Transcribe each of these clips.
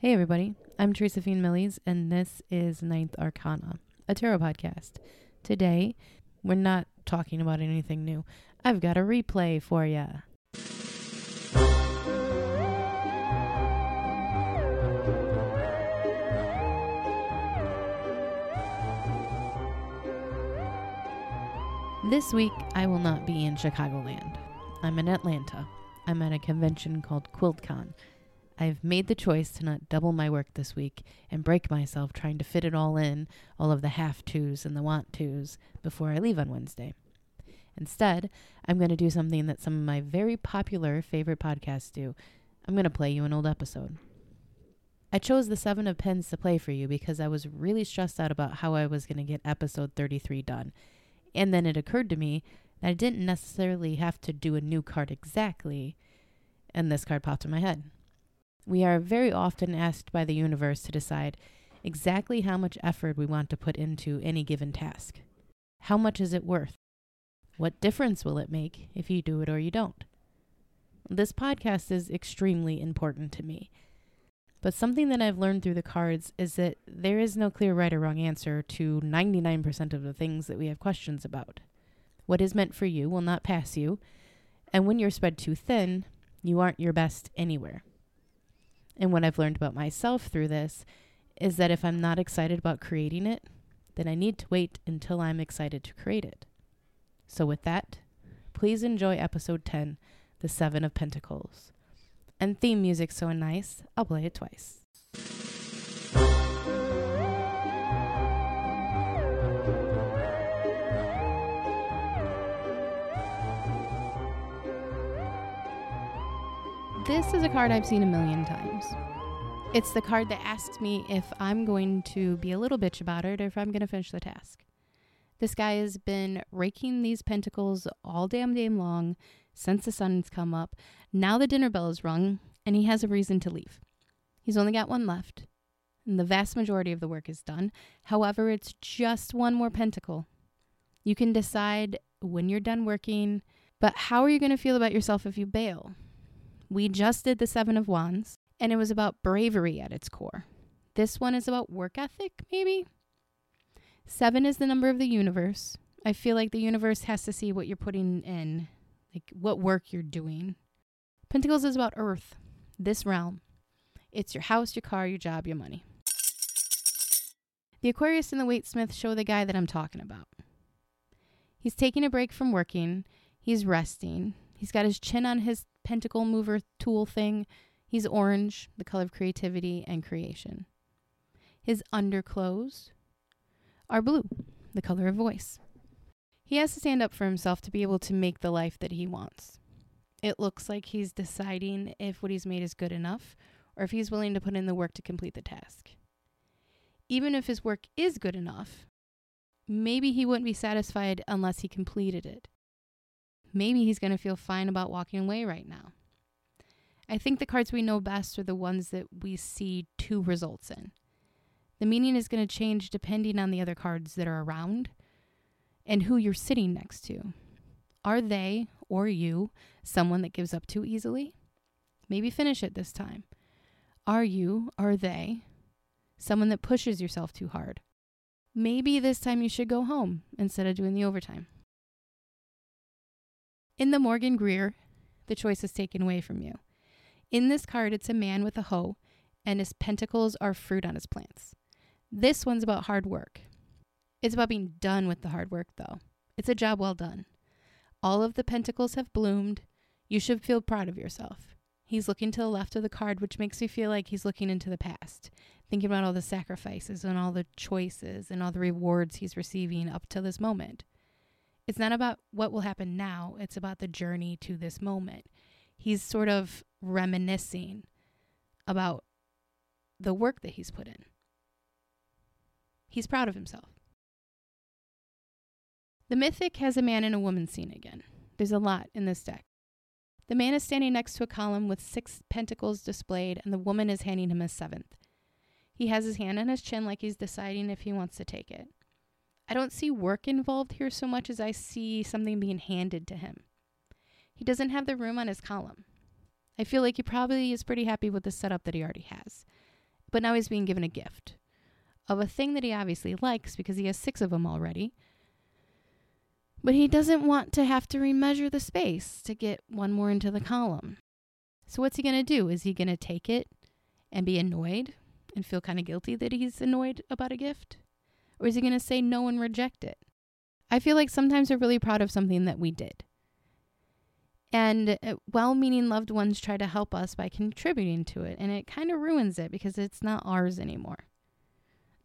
Hey, everybody. I'm Teresa Fiend Millies, and this is Ninth Arcana, a tarot podcast. Today, we're not talking about anything new. I've got a replay for ya. This week, I will not be in Chicagoland. I'm in Atlanta. I'm at a convention called QuiltCon. I've made the choice to not double my work this week and break myself trying to fit it all in, all of the have tos and the want tos, before I leave on Wednesday. Instead, I'm going to do something that some of my very popular favorite podcasts do. I'm going to play you an old episode. I chose the Seven of Pens to play for you because I was really stressed out about how I was going to get episode 33 done. And then it occurred to me that I didn't necessarily have to do a new card exactly, and this card popped in my head. We are very often asked by the universe to decide exactly how much effort we want to put into any given task. How much is it worth? What difference will it make if you do it or you don't? This podcast is extremely important to me. But something that I've learned through the cards is that there is no clear right or wrong answer to 99% of the things that we have questions about. What is meant for you will not pass you, and when you're spread too thin, you aren't your best anywhere. And what I've learned about myself through this is that if I'm not excited about creating it, then I need to wait until I'm excited to create it. So, with that, please enjoy episode 10, The Seven of Pentacles. And theme music so nice, I'll play it twice. This is a card I've seen a million times. It's the card that asks me if I'm going to be a little bitch about it or if I'm going to finish the task. This guy has been raking these pentacles all damn day long since the sun's come up. Now the dinner bell is rung and he has a reason to leave. He's only got one left, and the vast majority of the work is done. However, it's just one more pentacle. You can decide when you're done working, but how are you going to feel about yourself if you bail? We just did the Seven of Wands, and it was about bravery at its core. This one is about work ethic, maybe? Seven is the number of the universe. I feel like the universe has to see what you're putting in, like what work you're doing. Pentacles is about earth, this realm. It's your house, your car, your job, your money. The Aquarius and the Waite-Smith show the guy that I'm talking about. He's taking a break from working, he's resting, he's got his chin on his pentacle mover tool thing. He's orange, the color of creativity and creation. His underclothes are blue, the color of voice. He has to stand up for himself to be able to make the life that he wants. It looks like he's deciding if what he's made is good enough or if he's willing to put in the work to complete the task. Even if his work is good enough, maybe he wouldn't be satisfied unless he completed it maybe he's going to feel fine about walking away right now. I think the cards we know best are the ones that we see two results in. The meaning is going to change depending on the other cards that are around and who you're sitting next to. Are they or you someone that gives up too easily? Maybe finish it this time. Are you, are they, someone that pushes yourself too hard? Maybe this time you should go home instead of doing the overtime. In the Morgan Greer, the choice is taken away from you. In this card, it's a man with a hoe, and his pentacles are fruit on his plants. This one's about hard work. It's about being done with the hard work, though. It's a job well done. All of the pentacles have bloomed. You should feel proud of yourself. He's looking to the left of the card, which makes me feel like he's looking into the past, thinking about all the sacrifices and all the choices and all the rewards he's receiving up to this moment. It's not about what will happen now, it's about the journey to this moment. He's sort of reminiscing about the work that he's put in. He's proud of himself. The mythic has a man and a woman scene again. There's a lot in this deck. The man is standing next to a column with six pentacles displayed, and the woman is handing him a seventh. He has his hand on his chin like he's deciding if he wants to take it. I don't see work involved here so much as I see something being handed to him. He doesn't have the room on his column. I feel like he probably is pretty happy with the setup that he already has. But now he's being given a gift of a thing that he obviously likes because he has six of them already. But he doesn't want to have to remeasure the space to get one more into the column. So, what's he going to do? Is he going to take it and be annoyed and feel kind of guilty that he's annoyed about a gift? Or is he going to say no and reject it? I feel like sometimes we're really proud of something that we did. And uh, well meaning loved ones try to help us by contributing to it, and it kind of ruins it because it's not ours anymore.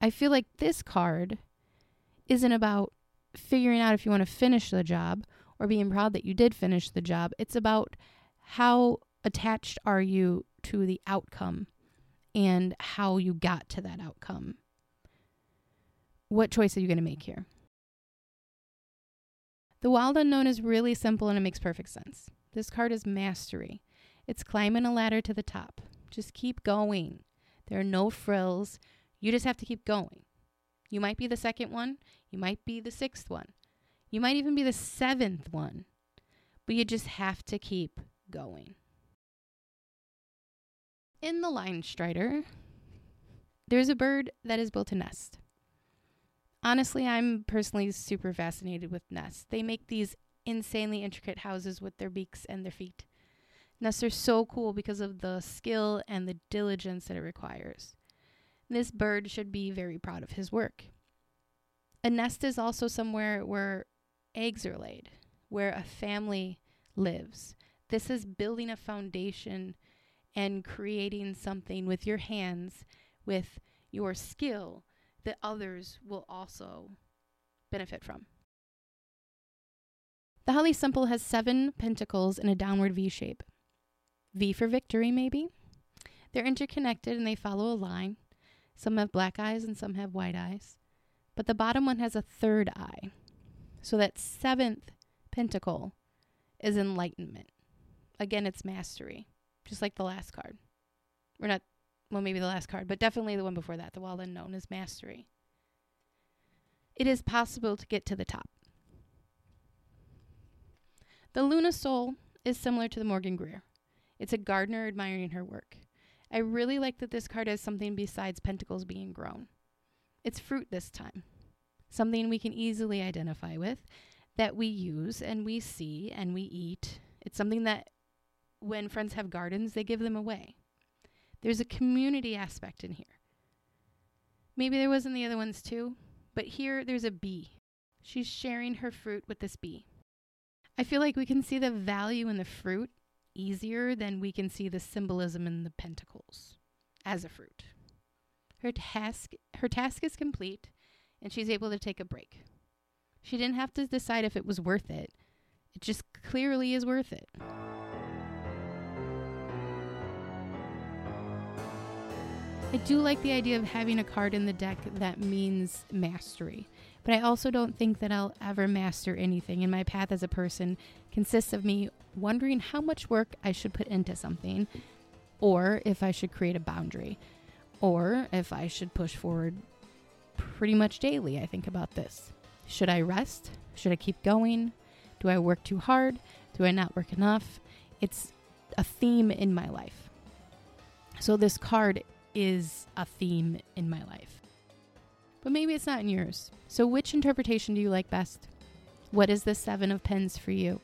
I feel like this card isn't about figuring out if you want to finish the job or being proud that you did finish the job. It's about how attached are you to the outcome and how you got to that outcome. What choice are you going to make here? The wild unknown is really simple and it makes perfect sense. This card is mastery. It's climbing a ladder to the top. Just keep going. There are no frills. You just have to keep going. You might be the second one. You might be the sixth one. You might even be the seventh one. But you just have to keep going. In the Linestrider, there's a bird that has built a nest. Honestly, I'm personally super fascinated with nests. They make these insanely intricate houses with their beaks and their feet. Nests are so cool because of the skill and the diligence that it requires. This bird should be very proud of his work. A nest is also somewhere where eggs are laid, where a family lives. This is building a foundation and creating something with your hands, with your skill, that others will also benefit from. The Holly Simple has seven pentacles in a downward V shape. V for victory, maybe. They're interconnected and they follow a line. Some have black eyes and some have white eyes. But the bottom one has a third eye. So that seventh pentacle is enlightenment. Again, it's mastery, just like the last card. We're not well, maybe the last card, but definitely the one before that, the wild unknown, is mastery. It is possible to get to the top. The Luna Soul is similar to the Morgan Greer. It's a gardener admiring her work. I really like that this card has something besides pentacles being grown. It's fruit this time, something we can easily identify with, that we use and we see and we eat. It's something that when friends have gardens, they give them away. There's a community aspect in here. Maybe there was in the other ones too, but here there's a bee. She's sharing her fruit with this bee. I feel like we can see the value in the fruit easier than we can see the symbolism in the pentacles as a fruit. Her task her task is complete and she's able to take a break. She didn't have to decide if it was worth it. It just clearly is worth it. I do like the idea of having a card in the deck that means mastery, but I also don't think that I'll ever master anything. And my path as a person consists of me wondering how much work I should put into something, or if I should create a boundary, or if I should push forward pretty much daily. I think about this. Should I rest? Should I keep going? Do I work too hard? Do I not work enough? It's a theme in my life. So, this card is a theme in my life. But maybe it's not in yours. So, which interpretation do you like best? What is the Seven of Pens for you?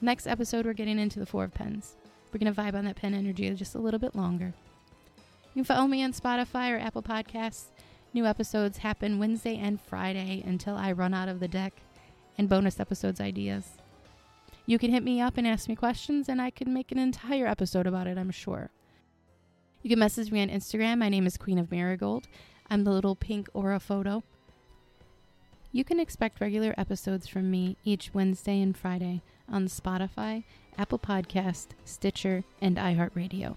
Next episode, we're getting into the Four of Pens. We're going to vibe on that pen energy just a little bit longer. You can follow me on Spotify or Apple Podcasts. New episodes happen Wednesday and Friday until I run out of the deck and bonus episodes ideas. You can hit me up and ask me questions, and I could make an entire episode about it, I'm sure. You can message me on Instagram. My name is Queen of Marigold. I'm the little pink aura photo. You can expect regular episodes from me each Wednesday and Friday on Spotify, Apple Podcast, Stitcher, and iHeartRadio.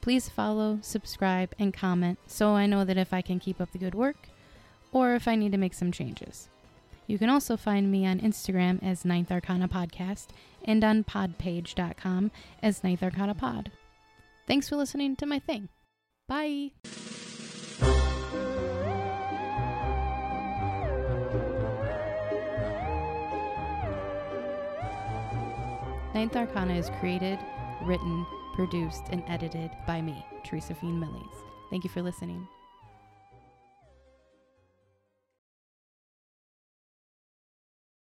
Please follow, subscribe, and comment so I know that if I can keep up the good work or if I need to make some changes. You can also find me on Instagram as Ninth Arcana Podcast and on podpage.com as Ninth Arcana Pod. Thanks for listening to my thing. Bye. Ninth Arcana is created, written, produced, and edited by me, Teresa Fien Millies. Thank you for listening.